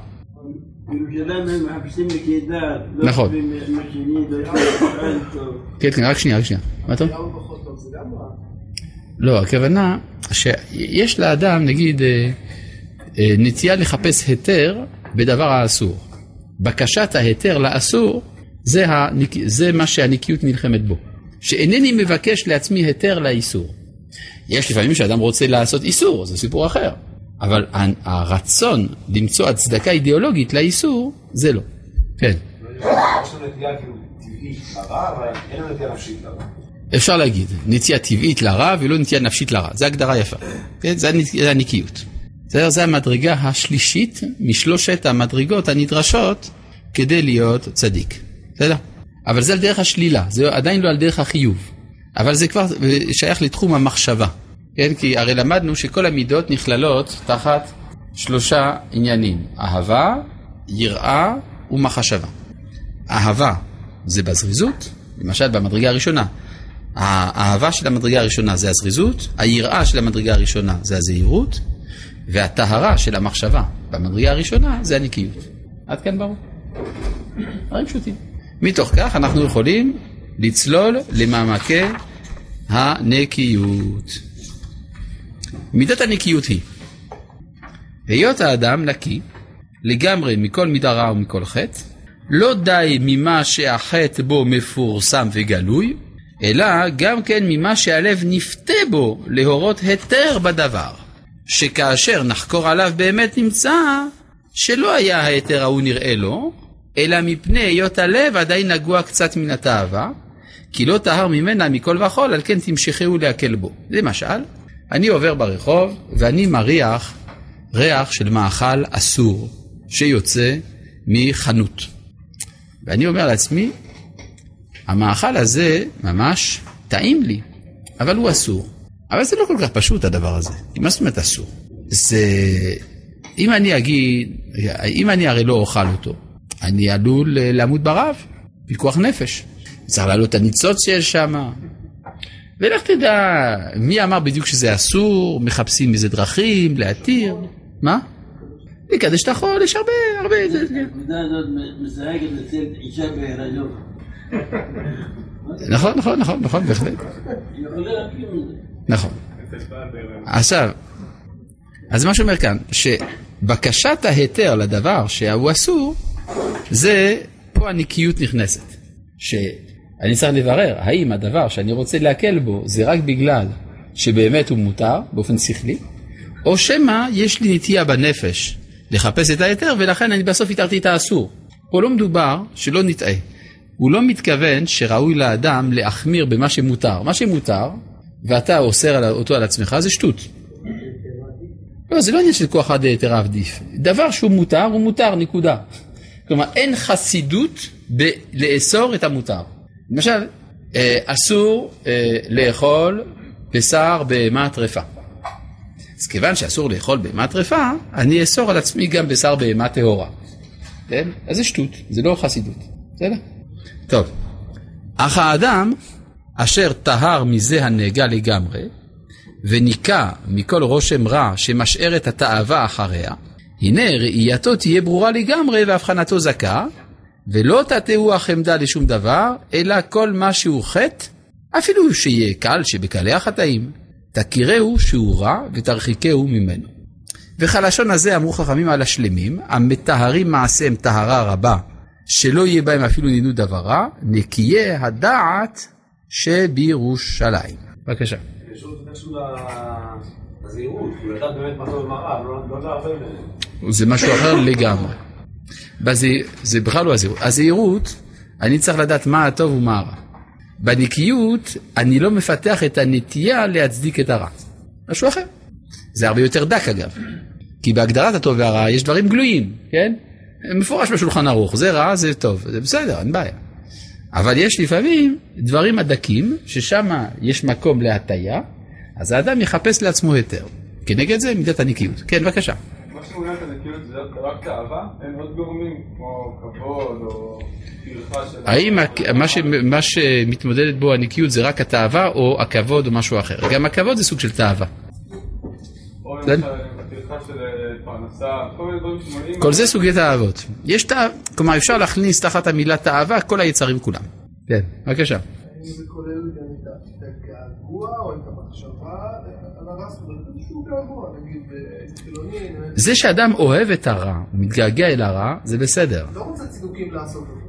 נכון. כן, כן, רק שנייה, רק שנייה. מה אתה? לא, הכוונה שיש לאדם, נגיד, אה, אה, נטייה לחפש היתר בדבר האסור. בקשת ההיתר לאסור, זה. זה מה שהנקיות נלחמת בו. שאינני מבקש לעצמי היתר לאיסור. יש לפעמים שאדם רוצה לעשות איסור, זה סיפור אחר. אבל הרצון למצוא הצדקה אידיאולוגית לאיסור, זה לא. כן. כאילו. אפשר להגיד, נטייה טבעית לרע ולא נטייה נפשית לרע, זו הגדרה יפה, כן? זה. זה הנקיות. זה, זה המדרגה השלישית משלושת המדרגות הנדרשות כדי להיות צדיק, בסדר? אבל זה על דרך השלילה, זה עדיין לא על דרך החיוב, אבל זה כבר שייך לתחום המחשבה, כן? כי הרי למדנו שכל המידות נכללות תחת שלושה עניינים, אהבה, יראה ומחשבה. אהבה זה בזריזות, למשל במדרגה הראשונה. האהבה של המדרגה הראשונה זה הזריזות, היראה של המדרגה הראשונה זה הזהירות, והטהרה של המחשבה במדרגה הראשונה זה הנקיות. עד כאן ברור. דברים פשוטים. מתוך כך אנחנו יכולים לצלול למעמקי הנקיות. מידת הנקיות היא היות האדם נקי לגמרי מכל מידה רע ומכל חטא, לא די ממה שהחטא בו מפורסם וגלוי, אלא גם כן ממה שהלב נפתה בו להורות היתר בדבר, שכאשר נחקור עליו באמת נמצא שלא היה ההיתר ההוא נראה לו, אלא מפני היות הלב עדיין נגוע קצת מן התאווה, כי לא טהר ממנה מכל וכול, על כן תמשכהו להקל בו. למשל, אני עובר ברחוב ואני מריח ריח של מאכל אסור שיוצא מחנות. ואני אומר לעצמי, המאכל הזה ממש טעים לי, אבל הוא אסור. אבל זה לא כל כך פשוט הדבר הזה. מה זאת אומרת אסור? זה... אם אני אגיד, אם אני הרי לא אוכל אותו, אני עלול למות ברעב, פיקוח נפש. צריך להעלות את הניצוץ שיש שם. ולך תדע, מי אמר בדיוק שזה אסור, מחפשים איזה דרכים להתיר, מה? לקדש את החול, יש הרבה, הרבה... הנקודה הזאת מזהגת אצל אישה בהיריון. נכון, נכון, נכון, נכון, בהחלט. נכון. עכשיו, אז מה שאומר כאן, שבקשת ההיתר לדבר שהוא אסור, זה פה הנקיות נכנסת. שאני צריך לברר האם הדבר שאני רוצה להקל בו זה רק בגלל שבאמת הוא מותר באופן שכלי, או שמא יש לי נטייה בנפש לחפש את ההיתר ולכן אני בסוף התרתי את האסור. פה לא מדובר, שלא נטעה, הוא לא מתכוון שראוי לאדם להחמיר במה שמותר. מה שמותר, ואתה אוסר אותו על עצמך, זה שטות. לא, זה לא עניין של כוח עד היתר עדיף. דבר שהוא מותר, הוא מותר, נקודה. כלומר, אין חסידות בלאסור את המותר. למשל, אה, אסור אה, לאכול בשר בהמה טרפה. אז כיוון שאסור לאכול בהמה טרפה, אני אאסור על עצמי גם בשר בהמה טהורה. כן? אז זה שטות, זה לא חסידות. בסדר? טוב. אך האדם אשר טהר מזה הנגע לגמרי, וניקה מכל רושם רע שמשאר את התאווה אחריה, הנה ראייתו תהיה ברורה לגמרי והבחנתו זכה, ולא תטעו החמדה לשום דבר, אלא כל מה שהוא חטא, אפילו שיהיה קל שבקלי החטאים, תכירהו שהוא רע ותרחיקהו ממנו. וכלשון הזה אמרו חכמים על השלמים, המטהרים מעשיהם טהרה רבה, שלא יהיה בהם אפילו נידוד דבר רע, נקיי הדעת שבירושלים. בבקשה. לא לא. זה משהו אחר לגמרי. בזה, זה בכלל לא הזהירות. הזהירות, אני צריך לדעת מה הטוב ומה הרע. בנקיות, אני לא מפתח את הנטייה להצדיק את הרע. משהו אחר. זה הרבה יותר דק אגב. כי בהגדרת הטוב והרע יש דברים גלויים, כן? מפורש בשולחן ערוך, זה רע, זה טוב, זה בסדר, אין בעיה. אבל יש לפעמים דברים הדקים, ששם יש מקום להטייה, אז האדם יחפש לעצמו היתר. כנגד זה מידת הנקיות. כן, בבקשה. שמעוניין את הנקיות זה רק תאווה? אין עוד גורמים כמו כבוד או של... האם מה, שמתמודדת בו הנקיות זה רק התאווה או הכבוד או משהו אחר? גם הכבוד זה סוג של תאווה. או כן. למשל הטרחה של אה, פרנסה, כל מיני דברים שמונעים... כל זה סוגי תאוות. יש תאו... כלומר אפשר להכניס תחת המילה תאווה כל היצרים כולם. כן, בבקשה. האם זה כולל גם את הגעגוע או את המחשבה אה, אני זה שאדם אוהב את הרע, הוא מתגעגע אל הרע, זה בסדר. לא רוצה צידוקים לעשות אותו.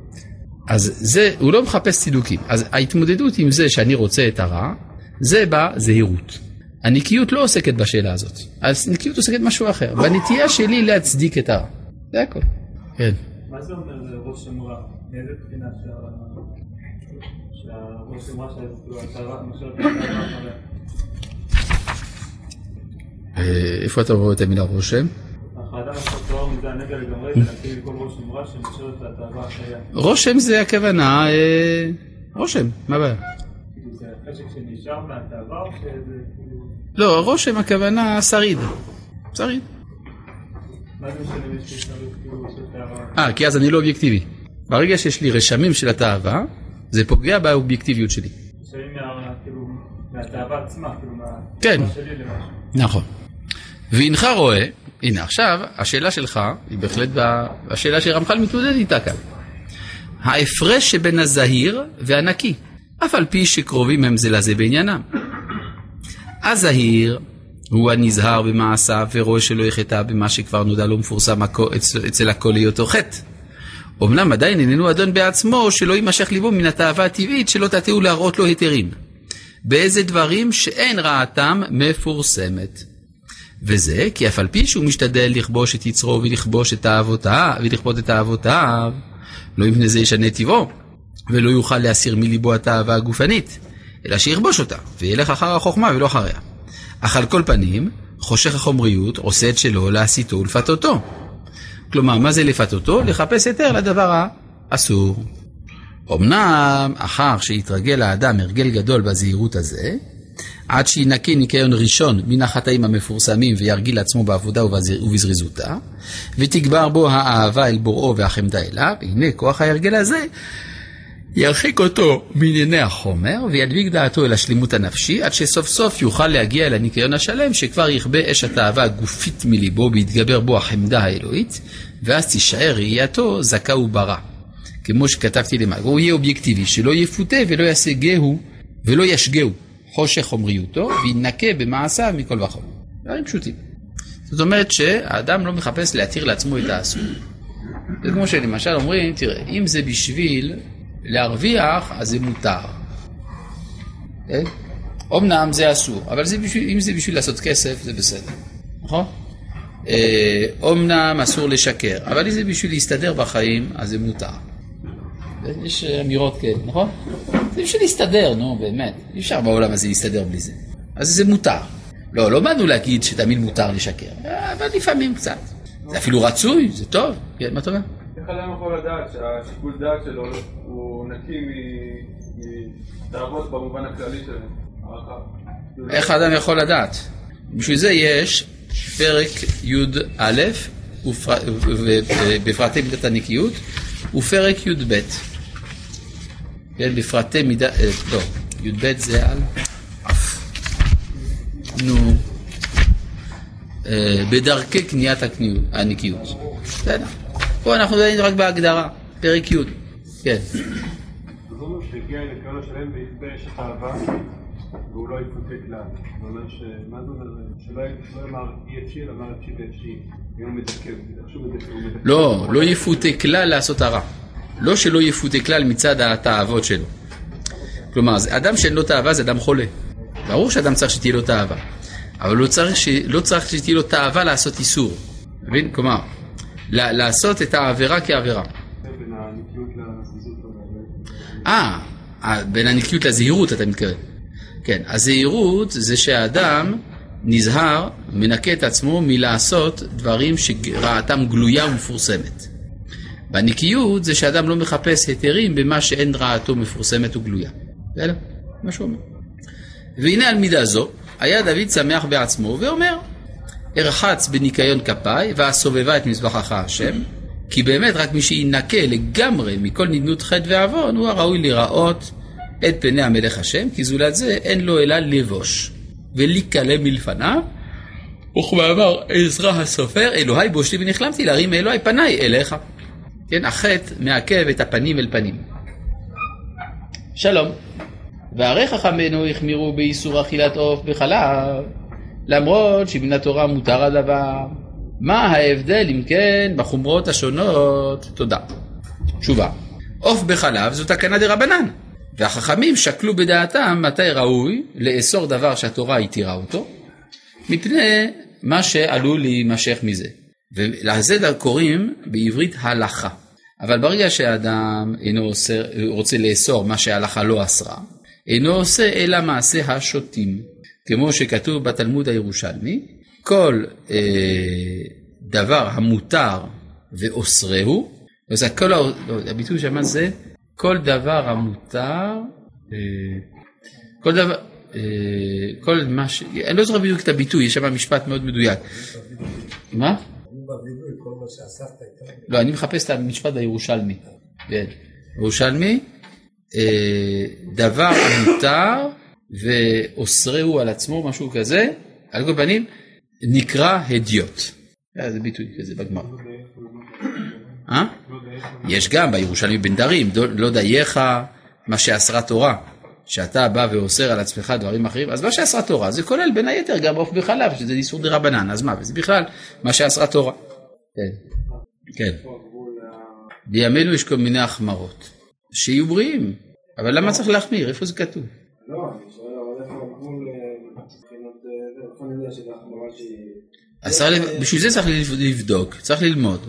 אז זה, הוא לא מחפש צידוקים. אז ההתמודדות עם זה שאני רוצה את הרע, זה בזהירות. הנקיות לא עוסקת בשאלה הזאת. הנקיות עוסקת במשהו אחר. בנטייה שלי להצדיק את הרע. זה הכל. כן. מה זה אומר רושם רע? מאיזה בחינה שה- שהרושם רע שההצהרה איפה אתה רואה את המילה רושם? כל רושם זה הכוונה, אה, רושם, מה הבעיה? כאילו כאילו... לא, רושם הכוונה שריד. שריד. כאילו? אה, כי אז אני לא אובייקטיבי. ברגע שיש לי רשמים של התאווה, זה פוגע באובייקטיביות שלי. כאילו... מהתאווה עצמה, כאילו מה... כן. שלי למשהו. נכון. והנך רואה, הנה עכשיו, השאלה שלך היא בהחלט ב- השאלה שרמח"ל מתמודד איתה כאן. ההפרש שבין הזהיר והנקי, אף על פי שקרובים הם זה לזה בעניינם. הזהיר הוא הנזהר במעשיו ורואה שלא יחטא במה שכבר נודע לו מפורסם אצל הכל היותו חטא. אמנם עדיין איננו אדון בעצמו, שלא יימשך ליבו מן התאווה הטבעית, שלא תטעו להראות לו היתרים. באיזה דברים שאין רעתם מפורסמת. וזה כי אף על פי שהוא משתדל לכבוש את יצרו ולכבוש את אהבותיו, ולכפות את אהבותיו, לא מפני זה ישנה טבעו, ולא יוכל להסיר מליבו את האהבה הגופנית, אלא שיכבוש אותה, וילך אחר החוכמה ולא אחריה. אך על כל פנים, חושך החומריות עושה את שלו להסיתו ולפתותו. כלומר, מה זה לפתותו? לחפש היתר לדבר האסור. אמנם, אחר שהתרגל האדם הרגל גדול בזהירות הזה, עד שינקה ניקיון ראשון מן החטאים המפורסמים וירגיל עצמו בעבודה ובזריזותה, ותגבר בו האהבה אל בוראו והחמדה אליו, הנה כוח ההרגל הזה ירחיק אותו מענייני החומר וידביק דעתו אל השלימות הנפשי עד שסוף סוף יוכל להגיע אל הניקיון השלם שכבר יכבה אש התאווה הגופית מליבו ויתגבר בו החמדה האלוהית ואז תישאר ראייתו זכה וברא. כמו שכתבתי למעלה, והוא יהיה אובייקטיבי, שלא יפותה ולא ישגהו ולא ישגהו חושך חומריותו וינקה במעשיו מכל וכל. דברים פשוטים. זאת אומרת שהאדם לא מחפש להתיר לעצמו את האסור. זה כמו שלמשל אומרים, תראה, אם זה בשביל להרוויח, אז זה מותר. כן? אמנם זה אסור, אבל זה בשביל, אם זה בשביל לעשות כסף, זה בסדר, נכון? אה, אמנם אסור לשקר, אבל אם זה בשביל להסתדר בחיים, אז זה מותר. יש אמירות כאלה, נכון? זה בשביל להסתדר, נו, באמת. אי אפשר בעולם הזה להסתדר בלי זה. אז זה מותר. לא, לא באנו להגיד שתמיד מותר לשקר, אבל לפעמים קצת. זה אפילו רצוי, זה טוב. כן, מה אתה אומר? איך אדם יכול לדעת שהשיקול דעת שלו הוא נקי מתאוות במובן הכללי שלו? איך האדם יכול לדעת? בשביל זה יש פרק י"א בפרטי מידת הנקיות ופרק י"ב. כן, בפרטי מידה, אה, לא, י"ב זה על נו, אה, בדרכי קניית הנקיות. בסדר. פה אנחנו דנים רק בהגדרה, פרק י', כן. שהגיע לניקיון השלם ויכבה אשת אהבה והוא לא יפותה כלל. זה אומר ש... מה זה אומר? שלא יאמר אפשי, אלא אמר הוא מדכא. לא, לא יפותה כלל לעשות הרע. לא שלא יפותה כלל מצד התאוות שלו. כלומר, אדם שאין לו תאווה זה אדם חולה. ברור שאדם צריך שתהיה לו תאווה. אבל לא צריך, ש... לא צריך שתהיה לו תאווה לעשות איסור. מבין? כלומר, לעשות את העבירה כעבירה. אה, אה, בין הנקיות לזהירות אתה מתכוון. כן, הזהירות זה שהאדם נזהר, מנקה את עצמו מלעשות דברים שרעתם גלויה ומפורסמת. בנקיות זה שאדם לא מחפש היתרים במה שאין רעתו מפורסמת וגלויה. בסדר? מה שהוא אומר. והנה על מידה זו, היה דוד שמח בעצמו ואומר, ארחץ בניקיון כפיי ואסובבה את מזבחך השם, כי באמת רק מי שינקה לגמרי מכל נדנות חטא ועוון הוא הראוי לראות את פני המלך השם, כי זולת זה אין לו אלא לבוש ולהיקלע מלפניו. וכמאמר עזרא הסופר, אלוהי בושתי ונכלמתי להרים מאלוהי פניי אליך. כן, החטא מעכב את הפנים אל פנים. שלום. והרי חכמינו החמירו באיסור אכילת עוף בחלב, למרות שמן התורה מותר הדבר. מה ההבדל אם כן בחומרות השונות? תודה. תשובה. עוף בחלב זו תקנה דה רבנן, והחכמים שקלו בדעתם מתי ראוי לאסור דבר שהתורה התירה אותו, מפני מה שעלול להימשך מזה. ולזה קוראים בעברית הלכה. אבל ברגע שאדם אינו עושה, רוצה לאסור מה שההלכה לא אסרה, אינו עושה אלא מעשה השוטים. כמו שכתוב בתלמוד הירושלמי, כל אה, דבר המותר ואוסרהו, וזה כל, לא, הביטוי שם זה כל דבר המותר, אה, כל דבר, אה, כל מה ש... אני לא זוכר בדיוק את הביטוי, יש שם משפט מאוד מדויק. מה? לא, אני מחפש את המשפט הירושלמי. כן. ירושלמי, אה, דבר המותר ואוסרהו על עצמו, משהו כזה, על כל פנים, נקרא הדיוט. אה, זה ביטוי כזה בגמר. אה? יש גם בירושלמי בן דרים, לא דייך מה שאסרה תורה, שאתה בא ואוסר על עצמך דברים אחרים, אז מה שאסרה תורה זה כולל בין היתר גם עוף בחלב, שזה איסור דה רבנן, אז מה, וזה בכלל מה שאסרה תורה. כן, כן. בימינו יש כל מיני החמרות. שיהיו בריאים. אבל למה צריך להחמיר? איפה זה כתוב? לא, אני שואל, אבל איפה הגבול אה, מבחינת אה, איפה אני יודע שזה החמרה שהיא... בשביל זה צריך לבדוק, צריך ללמוד.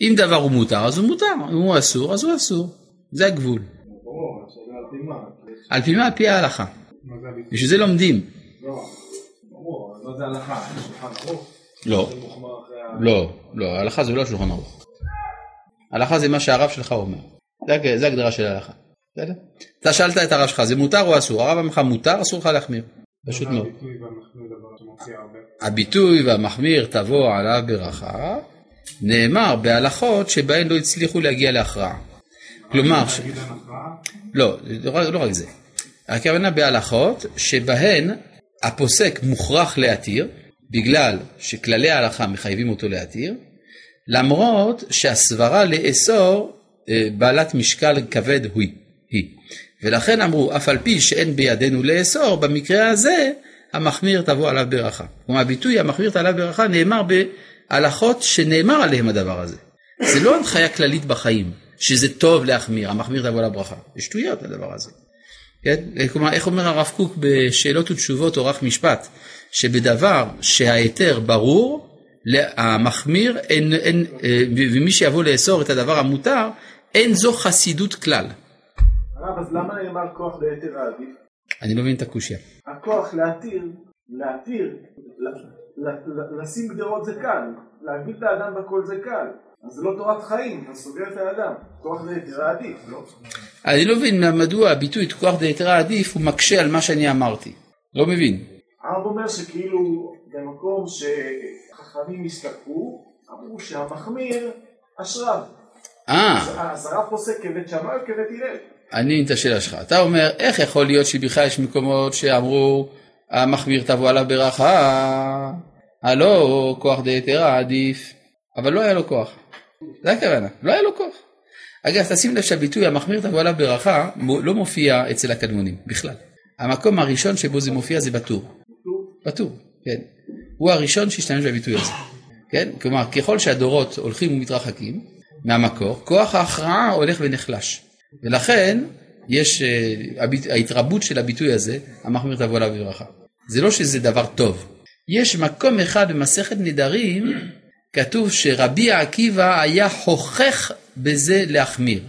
אם דבר הוא מותר, אז הוא מותר, אם הוא אסור, אז הוא אסור. זה הגבול. על פי מה? על פי מה? על פי ההלכה. בשביל זה לומדים. לא, ברור, לא זה הלכה, יש שולחן ערוך, לא. לא, לא, ההלכה זה לא שולחן ערוך. הלכה זה מה שהרב שלך אומר. זה, הג- זה הגדרה של ההלכה. בסדר? אתה שאלת את הרב שלך, זה מותר או אסור? הרב אמר לך מותר, אסור לך להחמיר. פשוט מאוד. הביטוי והמחמיר תבוא עליו ברכה, נאמר בהלכות שבהן לא הצליחו להגיע להכרעה. כלומר? לא, לא, לא רק זה. הכוונה בהלכות שבהן הפוסק מוכרח להתיר, בגלל שכללי ההלכה מחייבים אותו להתיר, למרות שהסברה לאסור אה, בעלת משקל כבד היא. היא. ולכן אמרו, אף על פי שאין בידינו לאסור, במקרה הזה המחמיר תבוא עליו ברכה. כלומר, הביטוי המחמיר עליו ברכה נאמר בהלכות שנאמר עליהם הדבר הזה. זה לא הנחיה כללית בחיים, שזה טוב להחמיר, המחמיר תבוא עליו ברכה. זה שטויות הדבר הזה. כן? כלומר, איך אומר הרב קוק בשאלות ותשובות אורך משפט? שבדבר שההיתר ברור, המחמיר, אין, אין, אה, ומי שיבוא לאסור את הדבר המותר, אין זו חסידות כלל. הרב, אז למה נאמר כוח ביתר העדיף? אני לא מבין את הקושייה. הכוח להתיר, להתיר, לשים גדרות זה קל, להגיד לאדם בכל זה קל. אז זה לא תורת חיים, אתה סוגר את האדם. כוח זה יתר העדיף, לא? אני לא מבין מדוע הביטוי את כוח דהיתרא עדיף הוא מקשה על מה שאני אמרתי. לא מבין. הרב אומר שכאילו במקום שחכמים הסתפקו, אמרו שהמחמיר אשריו. אה, אז הרב פוסק כבית שמאי וכבית הלל. אני מבין את השאלה שלך. אתה אומר, איך יכול להיות שבכלל יש מקומות שאמרו, המחמיר תבוא עליו ברכה, הלא כוח דהיתרא עדיף, אבל לא היה לו כוח. זה הכוונה, לא היה לו כוח. אגב, תשים לב שהביטוי המחמיר תבוא עליו ברכה לא מופיע אצל הקדמונים, בכלל. המקום הראשון שבו זה מופיע זה בטור. בטור, כן. הוא הראשון שהשתמש בביטוי הזה. כן? כלומר, ככל שהדורות הולכים ומתרחקים מהמקור, כוח ההכרעה הולך ונחלש. ולכן, יש אה, הביט- ההתרבות של הביטוי הזה, המחמיר תבוא עליו בברכה. זה לא שזה דבר טוב. יש מקום אחד במסכת נדרים, כתוב שרבי עקיבא היה הוכח בזה להחמיר.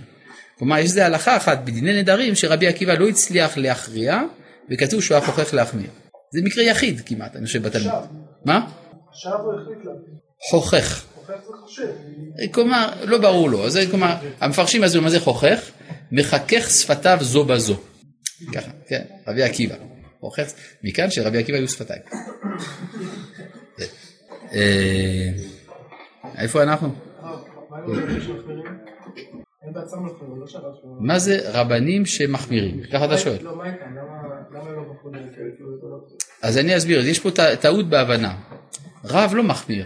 כלומר, יש איזה הלכה אחת בדיני נדרים שרבי עקיבא לא הצליח להכריע, וכתוב שהוא היה הוכח להחמיר. זה מקרה יחיד כמעט, אני חושב, בתלמוד. מה? עכשיו הוא החליט לה. חוכך. הופך זה חושב. כלומר, לא ברור לו. זה כלומר, המפרשים מסבירים מה זה חוכך, מחכך שפתיו זו בזו. ככה, כן, רבי עקיבא. חוכך, מכאן שרבי עקיבא היו שפתיים. אה, איפה אנחנו? לא שלו... מה זה רבנים שמחמירים? ככה אתה שואל. לא, מה איתם? אז אני אסביר, יש פה טעות בהבנה. רב לא מחמיר.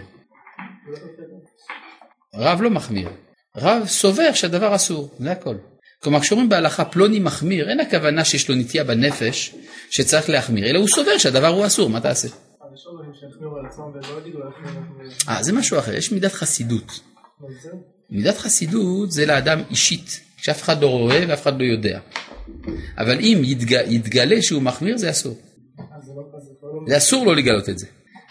רב לא מחמיר. רב סובר שהדבר אסור, זה הכל. כלומר, כשאומרים בהלכה פלוני מחמיר, אין הכוונה שיש לו נטייה בנפש שצריך להחמיר, אלא הוא סובר שהדבר הוא אסור, מה תעשה? לא אה, זה משהו אחר, יש מידת חסידות. מידת חסידות זה לאדם אישית, שאף אחד לא רואה ואף אחד לא יודע. אבל אם יתג... יתגלה שהוא מחמיר, זה אסור. זה אסור לא לגלות את זה.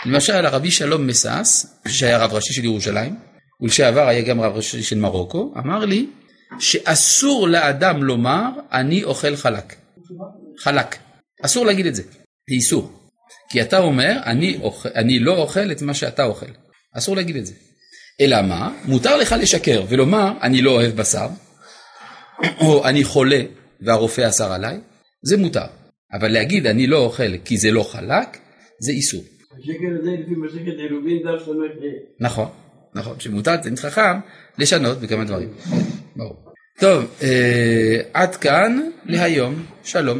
למשל הרבי שלום מסס, שהיה רב ראשי של ירושלים, ולשעבר היה גם רב ראשי של מרוקו, אמר לי שאסור לאדם לומר אני אוכל חלק. חלק. אסור להגיד את זה. זה איסור. כי אתה אומר אני, אוכל, אני לא אוכל את מה שאתה אוכל. אסור להגיד את זה. אלא מה? מותר לך לשקר ולומר אני לא אוהב בשר, או אני חולה והרופא אסר עליי, זה מותר. אבל להגיד אני לא אוכל כי זה לא חלק, זה איסור. השקר הזה לפי מסכת עירובין דף ס"ה. נכון, נכון, שמותר תלמיד חכם לשנות בכמה דברים. ברור. טוב, אה, עד כאן להיום, שלום.